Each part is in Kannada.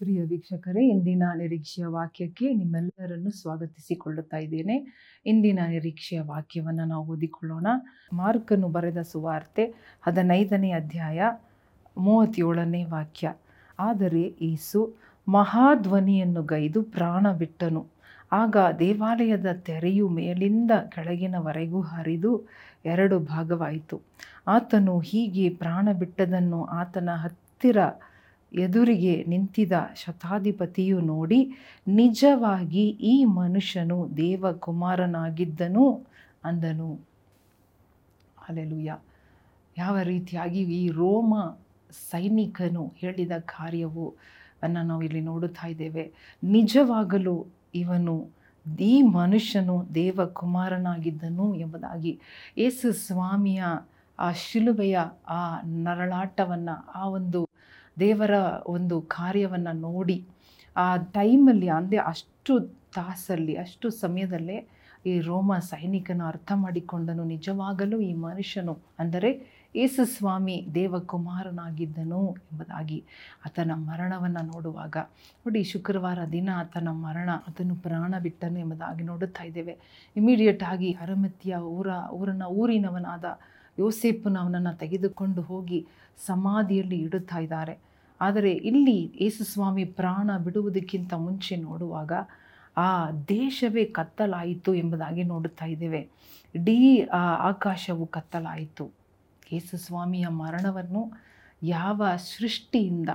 ಪ್ರಿಯ ವೀಕ್ಷಕರೇ, ಇಂದಿನ ನಿರೀಕ್ಷೆಯ ವಾಕ್ಯಕ್ಕೆ ನಿಮ್ಮೆಲ್ಲರನ್ನು ಸ್ವಾಗತಿಸಿಕೊಳ್ಳುತ್ತಾ ಇದ್ದೇನೆ. ಇಂದಿನ ನಿರೀಕ್ಷೆಯ ವಾಕ್ಯವನ್ನು ನಾವು ಓದಿಕೊಳ್ಳೋಣ. ಮಾರ್ಕನ್ನು ಬರೆದ ಸುವಾರ್ತೆ ಹದಿನೈದನೇ ಅಧ್ಯಾಯ ಮೂವತ್ತೇಳನೇ ವಾಕ್ಯ. ಆದರೆ ಯೇಸು ಮಹಾಧ್ವನಿಯನ್ನು ಗೈದು ಪ್ರಾಣ ಬಿಟ್ಟನು. ಆಗ ದೇವಾಲಯದ ತೆರೆಯು ಮೇಲಿಂದ ಕೆಳಗಿನವರೆಗೂ ಹರಿದು ಎರಡು ಭಾಗವಾಯಿತು. ಆತನು ಹೀಗೆ ಪ್ರಾಣ ಬಿಟ್ಟದನ್ನು ಆತನ ಹತ್ತಿರ ಎದುರಿಗೆ ನಿಂತಿದ ಶತಾಧಿಪತಿಯು ನೋಡಿ, ನಿಜವಾಗಿ ಈ ಮನುಷ್ಯನು ದೇವಕುಮಾರನಾಗಿದ್ದನು? ಅಂದನು. ಅಲೆಲುಯ್ಯ ಯಾವ ರೀತಿಯಾಗಿ ಈ ರೋಮ ಸೈನಿಕನು ಹೇಳಿದ ಕಾರ್ಯವು ಅನ್ನು ನಾವು ಇಲ್ಲಿ ನೋಡುತ್ತಾ ಇದ್ದೇವೆ. ನಿಜವಾಗಲೂ ಇವನು ಈ ಮನುಷ್ಯನು ದೇವಕುಮಾರನಾಗಿದ್ದನು ಎಂಬುದಾಗಿ ಯೇಸು ಸ್ವಾಮಿಯ ಆ ಶಿಲುಬೆಯ ಆ ನರಳಾಟವನ್ನು, ಆ ಒಂದು ದೇವರ ಒಂದು ಕಾರ್ಯವನ್ನು ನೋಡಿ ಆ ಟೈಮಲ್ಲಿ ಅಂದರೆ ಅಷ್ಟು ತಾಸಲ್ಲಿ, ಅಷ್ಟು ಸಮಯದಲ್ಲೇ ಈ ರೋಮ ಸೈನಿಕನ ಅರ್ಥ ಮಾಡಿಕೊಂಡನು. ನಿಜವಾಗಲೂ ಈ ಮನುಷ್ಯನು ಅಂದರೆ ಯೇಸು ಸ್ವಾಮಿ ದೇವಕುಮಾರನಾಗಿದ್ದನು ಎಂಬುದಾಗಿ ಆತನ ಮರಣವನ್ನು ನೋಡುವಾಗ. ನೋಡಿ, ಶುಕ್ರವಾರ ದಿನ ಆತನ ಮರಣ, ಆತನು ಪ್ರಾಣ ಬಿಟ್ಟನು ಎಂಬುದಾಗಿ ನೋಡುತ್ತಾ ಇದ್ದೇವೆ. ಇಮಿಡಿಯೇಟ್ ಆಗಿ ಅರಮತಿಯ ಊರ ಊರನ ಊರಿನವನಾದ ಯೋಸೇಪನ ಅವನನ್ನು ತೆಗೆದುಕೊಂಡು ಹೋಗಿ ಸಮಾಧಿಯಲ್ಲಿ ಇಡುತ್ತಾ ಇದ್ದಾರೆ. ಆದರೆ ಇಲ್ಲಿ ಯೇಸುಸ್ವಾಮಿ ಪ್ರಾಣ ಬಿಡುವುದಕ್ಕಿಂತ ಮುಂಚೆ ನೋಡುವಾಗ, ಆ ದೇಶವೇ ಕತ್ತಲಾಯಿತು ಎಂಬುದಾಗಿ ನೋಡುತ್ತಾ ಇದ್ದೇವೆ. ಇಡೀ, ಆ ಆಕಾಶವು ಕತ್ತಲಾಯಿತು. ಯೇಸುಸ್ವಾಮಿಯ ಮರಣವನ್ನು ಯಾವ ಸೃಷ್ಟಿಯಿಂದ,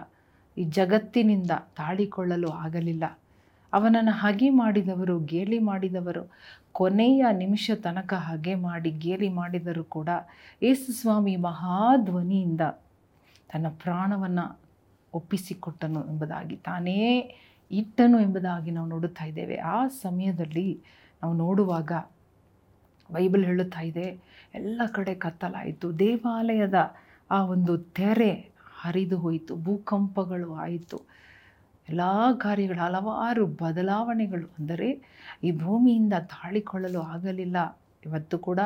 ಈ ಜಗತ್ತಿನಿಂದ ತಾಳಿಕೊಳ್ಳಲು ಆಗಲಿಲ್ಲ. ಅವನನ್ನು ಹಾಗೆ ಮಾಡಿದವರು, ಗೇಲಿ ಮಾಡಿದವರು, ಕೊನೆಯ ನಿಮಿಷ ತನಕ ಹಾಗೆ ಮಾಡಿ, ಗೇಲಿ ಮಾಡಿದರು ಕೂಡ ಯೇಸುಸ್ವಾಮಿ ಮಹಾಧ್ವನಿಯಿಂದ ತನ್ನ ಪ್ರಾಣವನ್ನು ಒಪ್ಪಿಸಿಕೊಟ್ಟನು ಎಂಬುದಾಗಿ, ತಾನೇ ಇಟ್ಟನು ಎಂಬುದಾಗಿ ನಾವು ನೋಡುತ್ತಾ ಇದ್ದೇವೆ. ಆ ಸಮಯದಲ್ಲಿ ನಾವು ನೋಡುವಾಗ ಬೈಬಲ್ ಹೇಳುತ್ತಾ ಇದೆ, ಎಲ್ಲ ಕಡೆ ಕತ್ತಲಾಯಿತು, ದೇವಾಲಯದ ಆ ಒಂದು ತೆರೆ ಹರಿದು ಹೋಯಿತು, ಭೂಕಂಪಗಳು ಆಯಿತು. ಎಲ್ಲ ಕಾರ್ಯಗಳು, ಹಲವಾರು ಬದಲಾವಣೆಗಳು ಅಂದರೆ ಈ ಭೂಮಿಯಿಂದ ತಾಳಿಕೊಳ್ಳಲು ಆಗಲಿಲ್ಲ. ಇವತ್ತು ಕೂಡ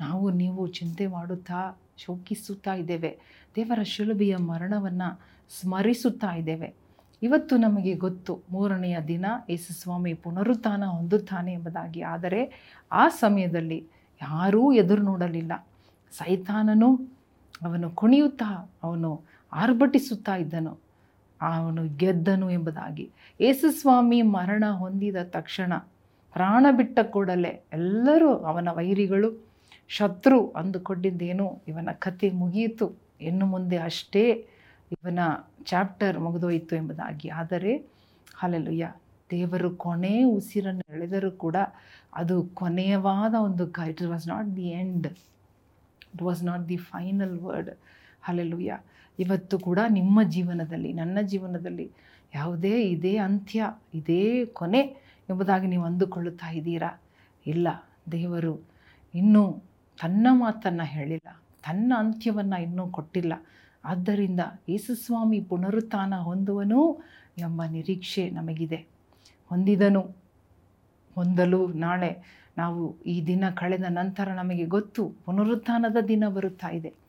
ನಾವು, ನೀವು ಚಿಂತೆ ಮಾಡುತ್ತಾ, ಶೋಕಿಸುತ್ತಾ ಇದ್ದೇವೆ. ದೇವರ ಶಿಲುಬೆಯ ಮರಣವನ್ನು ಸ್ಮರಿಸುತ್ತಾ ಇದ್ದೇವೆ. ಇವತ್ತು ನಮಗೆ ಗೊತ್ತು, ಮೂರನೆಯ ದಿನ ಯೇಸುಸ್ವಾಮಿ ಪುನರುತ್ಥಾನ ಹೊಂದುತ್ತಾನೆ ಎಂಬುದಾಗಿ. ಆದರೆ ಆ ಸಮಯದಲ್ಲಿ ಯಾರೂ ಎದುರು ನೋಡಲಿಲ್ಲ. ಸೈತಾನನು ಅವನು ಕುಣಿಯುತ್ತಾ, ಅವನು ಆರ್ಭಟಿಸುತ್ತಾ ಇದ್ದನು. ಅವನು ಗೆದ್ದನು ಎಂಬುದಾಗಿ. ಯೇಸುಸ್ವಾಮಿ ಮರಣ ಹೊಂದಿದ ತಕ್ಷಣ ಪ್ರಾಣ ಬಿಟ್ಟ ಕೂಡಲೇ ಎಲ್ಲರೂ ಅವನ ವೈರಿಗಳು ಶತ್ರು ಅಂದುಕೊಂಡಿದ್ದೇನು, ಇವನ ಕತೆ ಮುಗಿಯಿತು, ಇನ್ನು ಮುಂದೆ ಅಷ್ಟೇ ಇವನ ಚಾಪ್ಟರ್ ಮುಗಿದೋಯಿತು ಎಂಬುದಾಗಿ. ಆದರೆ ಹಾಲೆಲುಯ್ಯ ದೇವರು ಕೊನೆ ಉಸಿರನ್ನು ಎಳೆದರೂ ಕೂಡ ಅದು ಕೊನೆಯವಾದ ಒಂದು ಕ it was not the end it was not the final word hallelujah ಇವತ್ತು ಕೂಡ ನಿಮ್ಮ ಜೀವನದಲ್ಲಿ, ನನ್ನ ಜೀವನದಲ್ಲಿ ಯಾವುದೇ ಇದೇ ಅಂತ್ಯ, ಇದೇ ಕೊನೆ ಎಂಬುದಾಗಿ ನೀವು ಅಂದುಕೊಳ್ಳುತ್ತಾ ಇದ್ದೀರಾ? ಇಲ್ಲ, ದೇವರು ಇನ್ನೂ ತನ್ನ ಮಾತನ್ನು ಹೇಳಿಲ್ಲ, ತನ್ನ ಅಂತ್ಯವನ್ನು ಇನ್ನೂ ಕೊಟ್ಟಿಲ್ಲ. ಆದ್ದರಿಂದ ಯೇಸುಸ್ವಾಮಿ ಪುನರುತ್ಥಾನ ಹೊಂದುವನು ಎಂಬ ನಿರೀಕ್ಷೆ ನಮಗಿದೆ. ಹೊಂದಿದನು, ಹೊಂದಲು ನಾಳೆ ನಾವು ಈ ದಿನ ಕಳೆದ ನಂತರ ನಮಗೆ ಗೊತ್ತು, ಪುನರುತ್ಥಾನದ ದಿನ ಬರುತ್ತಾ ಇದೆ.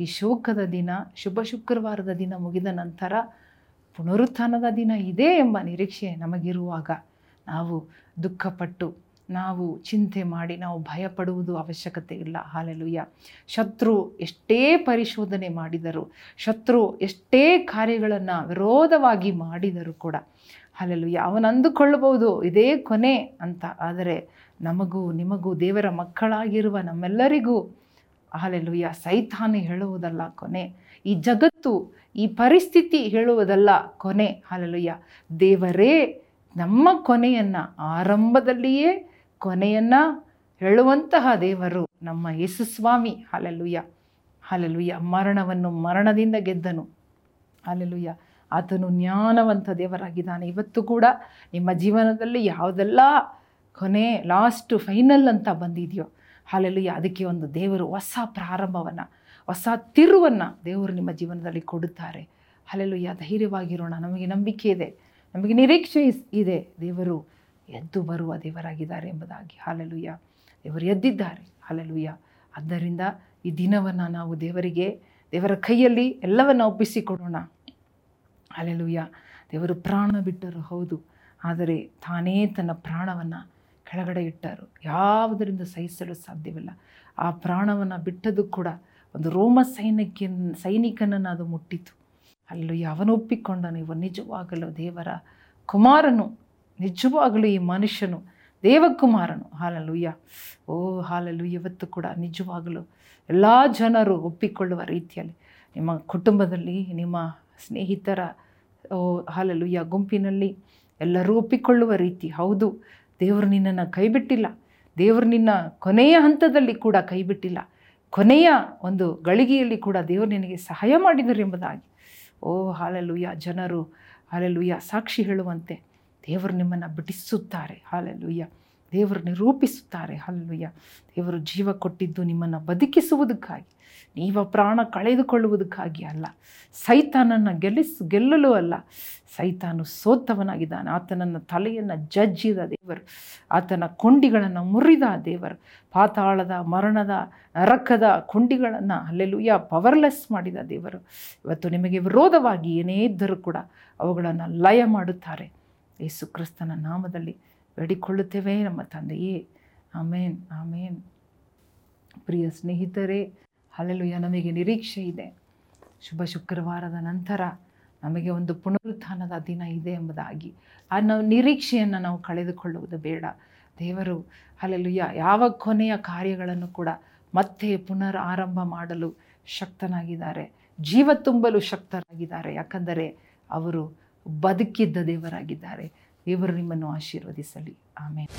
ಈ ಶೋಕದ ದಿನ, ಶುಭ ಶುಕ್ರವಾರದ ದಿನ ಮುಗಿದ ನಂತರ ಪುನರುತ್ಥಾನದ ದಿನ ಇದೆ ಎಂಬ ನಿರೀಕ್ಷೆ ನಮಗಿರುವಾಗ ನಾವು ದುಃಖಪಟ್ಟು, ನಾವು ಚಿಂತೆ ಮಾಡಿ, ನಾವು ಭಯಪಡುವುದು ಅವಶ್ಯಕತೆ ಇಲ್ಲ. ಹಾಲೆಲುಯ್ಯ. ಶತ್ರು ಎಷ್ಟೇ ಪರಿಶೋಧನೆ ಮಾಡಿದರು, ಶತ್ರು ಎಷ್ಟೇ ಕಾರ್ಯಗಳನ್ನು ವಿರೋಧವಾಗಿ ಮಾಡಿದರೂ ಕೂಡ, ಹಾಲೆಲುಯ್ಯ, ಅವನು ಅಂದುಕೊಳ್ಳಬಹುದು, ಇದೇ ಕೊನೆ ಅಂತ. ಆದರೆ ನಮಗೂ, ನಿಮಗೂ ದೇವರ ಮಕ್ಕಳಾಗಿರುವ ನಮ್ಮೆಲ್ಲರಿಗೂ ಹಾಲೆಲುಯ್ಯ ಸೈತಾನ ಹೇಳುವುದಲ್ಲ ಕೊನೆ. ಈ ಜಗತ್ತು, ಈ ಪರಿಸ್ಥಿತಿ ಹೇಳುವುದಲ್ಲ ಕೊನೆ. ಹಾಲೆಲುಯ್ಯ ದೇವರೇ, ನಮ್ಮ ಕೊನೆಯನ್ನು, ಆರಂಭದಲ್ಲಿಯೇ ಕೊನೆಯನ್ನು ಹೇಳುವಂತಹ ದೇವರು ನಮ್ಮ ಯೇಸುಸ್ವಾಮಿ ಹಾಲೆಲುಯ್ಯ ಹಾಲೆಲುಯ್ಯ ಮರಣವನ್ನು ಮರಣದಿಂದ ಗೆದ್ದನು. ಹಾಲೆಲುಯ್ಯ ಆತನು ಜ್ಞಾನವಂತ ದೇವರಾಗಿದ್ದಾನೆ. ಇವತ್ತು ಕೂಡ ನಿಮ್ಮ ಜೀವನದಲ್ಲಿ ಯಾವುದೆಲ್ಲ ಕೊನೆ, ಲಾಸ್ಟ್, ಫೈನಲ್ ಅಂತ ಬಂದಿದೆಯೋ ಹಾಲೆಲುಯ್ಯ. ಅದಕ್ಕೆ ಒಂದು ದೇವರು ಹೊಸ ಪ್ರಾರಂಭವನ್ನು, ಹೊಸ ತಿರುವನ್ನು ದೇವರು ನಿಮ್ಮ ಜೀವನದಲ್ಲಿ ಕೊಡುತ್ತಾರೆ. ಹಾಲೆಲುಯ್ಯ. ಧೈರ್ಯವಾಗಿರೋಣ. ನಮಗೆ ನಂಬಿಕೆ ಇದೆ. ನಮಗೆ ನಿರೀಕ್ಷೆ ಇದೆ. ದೇವರು ಎದ್ದು ಬರುವ ದೇವರಾಗಿದ್ದಾರೆ ಎಂಬುದಾಗಿ. ಹಾಲೆಲ್ಲೂಯ್ಯ ದೇವರು ಎದ್ದಿದ್ದಾರೆ. ಹಾಲೆಲ್ಲೂಯ್ಯ ಆದ್ದರಿಂದ ಈ ದಿನವನ್ನು ನಾವು ದೇವರಿಗೆ, ದೇವರ ಕೈಯಲ್ಲಿ ಎಲ್ಲವನ್ನು ಒಪ್ಪಿಸಿಕೊಡೋಣ. ಅಲ್ಲೆಲುಯ್ಯ ದೇವರು ಪ್ರಾಣ ಬಿಟ್ಟರು ಹೌದು. ಆದರೆ ತಾನೇ ತನ್ನ ಪ್ರಾಣವನ್ನು ಕೆಳಗಡೆ ಇಟ್ಟರು. ಯಾವುದರಿಂದ ಸಹಿಸಲು ಸಾಧ್ಯವಿಲ್ಲ. ಆ ಪ್ರಾಣವನ್ನು ಬಿಟ್ಟದ್ದು ಕೂಡ ಒಂದು ರೋಮ ಸೈನ್ಯಕ್ಕೆ, ಸೈನಿಕನನ್ನು ಅದು ಮುಟ್ಟಿತು. ಅಲ್ಲೂ ಅವನು ಒಪ್ಪಿಕೊಂಡನು ಇವ ನಿಜವಾಗಲು ದೇವರ ಕುಮಾರನು. ನಿಜವಾಗಲೂ ಈ ಮನುಷ್ಯನು ದೇವಕುಮಾರನು. ಹಾಲಲುಯ್ಯ. ಓ ಹಾಲಲು ಇವತ್ತು ಕೂಡ ನಿಜವಾಗಲೂ ಎಲ್ಲ ಜನರು ಒಪ್ಪಿಕೊಳ್ಳುವ ರೀತಿಯಲ್ಲಿ ನಿಮ್ಮ ಕುಟುಂಬದಲ್ಲಿ, ನಿಮ್ಮ ಸ್ನೇಹಿತರ, ಓ ಗುಂಪಿನಲ್ಲಿ ಎಲ್ಲರೂ ಒಪ್ಪಿಕೊಳ್ಳುವ ರೀತಿ. ಹೌದು ದೇವರು ನಿನ್ನನ್ನು ಕೈಬಿಟ್ಟಿಲ್ಲ. ದೇವರು ನಿನ್ನ ಕೊನೆಯ ಹಂತದಲ್ಲಿ ಕೂಡ ಕೈಬಿಟ್ಟಿಲ್ಲ. ಕೊನೆಯ ಒಂದು ಗಳಿಗೆಯಲ್ಲಿ ಕೂಡ ದೇವರು ನಿನಗೆ ಸಹಾಯ ಮಾಡಿದರು ಎಂಬುದಾಗಿ. ಓ, ಹಾಲೆಲುಯ್ಯ, ಜನರು, ಹಾಲೆಲುಯ್ಯ, ಸಾಕ್ಷಿ ಹೇಳುವಂತೆ ದೇವರು ನಿಮ್ಮನ್ನು ಬಿಡಿಸುತ್ತಾರೆ. ಹಾಲೆಲುಯ್ಯ. ದೇವರು ನಿರೂಪಿಸುತ್ತಾರೆ. ಹಲ್ಲುಯ್ಯ ದೇವರು ಜೀವ ಕೊಟ್ಟಿದ್ದು ನಿಮ್ಮನ್ನು ಬದುಕಿಸುವುದಕ್ಕಾಗಿ, ನೀವ ಪ್ರಾಣ ಕಳೆದುಕೊಳ್ಳುವುದಕ್ಕಾಗಿ ಅಲ್ಲ. ಸೈತಾನನ್ನು ಗೆಲ್ಲಿಸ್, ಗೆಲ್ಲಲು ಅಲ್ಲ. ಸೈತಾನು ಸೋತವನಾಗಿದ್ದಾನೆ. ಆತನನ್ನು ತಲೆಯನ್ನು ಜಜ್ಜಿದ ದೇವರು, ಆತನ ಕೊಂಡಿಗಳನ್ನು ಮುರಿದ ದೇವರು, ಪಾತಾಳದ, ಮರಣದ, ನರಕದ ಕೊಂಡಿಗಳನ್ನು ಅಲ್ಲೆಲುಯ್ಯ ಪವರ್ಲೆಸ್ ಮಾಡಿದ ದೇವರು. ಇವತ್ತು ನಿಮಗೆ ವಿರೋಧವಾಗಿ ಏನೇ ಇದ್ದರೂ ಕೂಡ ಅವುಗಳನ್ನು ಲಯ ಮಾಡುತ್ತಾರೆ. ಯೇಸು ಕ್ರಿಸ್ತನ ನಾಮದಲ್ಲಿ ಬೇಡಿಕೊಳ್ಳುತ್ತೇವೆ ನಮ್ಮ ತಂದೆಯೇ. ಆಮೇನ್ ಆಮೇನ್. ಪ್ರಿಯ ಸ್ನೇಹಿತರೇ ಅಲ್ಲೆಲುಯ್ಯ ನಮಗೆ ನಿರೀಕ್ಷೆ ಇದೆ. ಶುಭ ಶುಕ್ರವಾರದ ನಂತರ ನಮಗೆ ಒಂದು ಪುನರುತ್ಥಾನದ ದಿನ ಇದೆ ಎಂಬುದಾಗಿ. ಆ ನಾವು ನಿರೀಕ್ಷೆಯನ್ನು ನಾವು ಕಳೆದುಕೊಳ್ಳುವುದು ಬೇಡ. ದೇವರು ಅಲ್ಲೆಲುಯ್ಯ ಯಾವ ಕೊನೆಯ ಕಾರ್ಯಗಳನ್ನು ಕೂಡ ಮತ್ತೆ ಪುನರ್ ಆರಂಭ ಮಾಡಲು ಶಕ್ತನಾಗಿದ್ದಾರೆ. ಜೀವ ತುಂಬಲು ಶಕ್ತರಾಗಿದ್ದಾರೆ. ಯಾಕಂದರೆ ಅವರು ಬದುಕಿದ್ದ ದೇವರಾಗಿದ್ದಾರೆ. ದೇವರು ನಿಮ್ಮನ್ನು ಆಶೀರ್ವದಿಸಲಿ. ಆಮೇಲೆ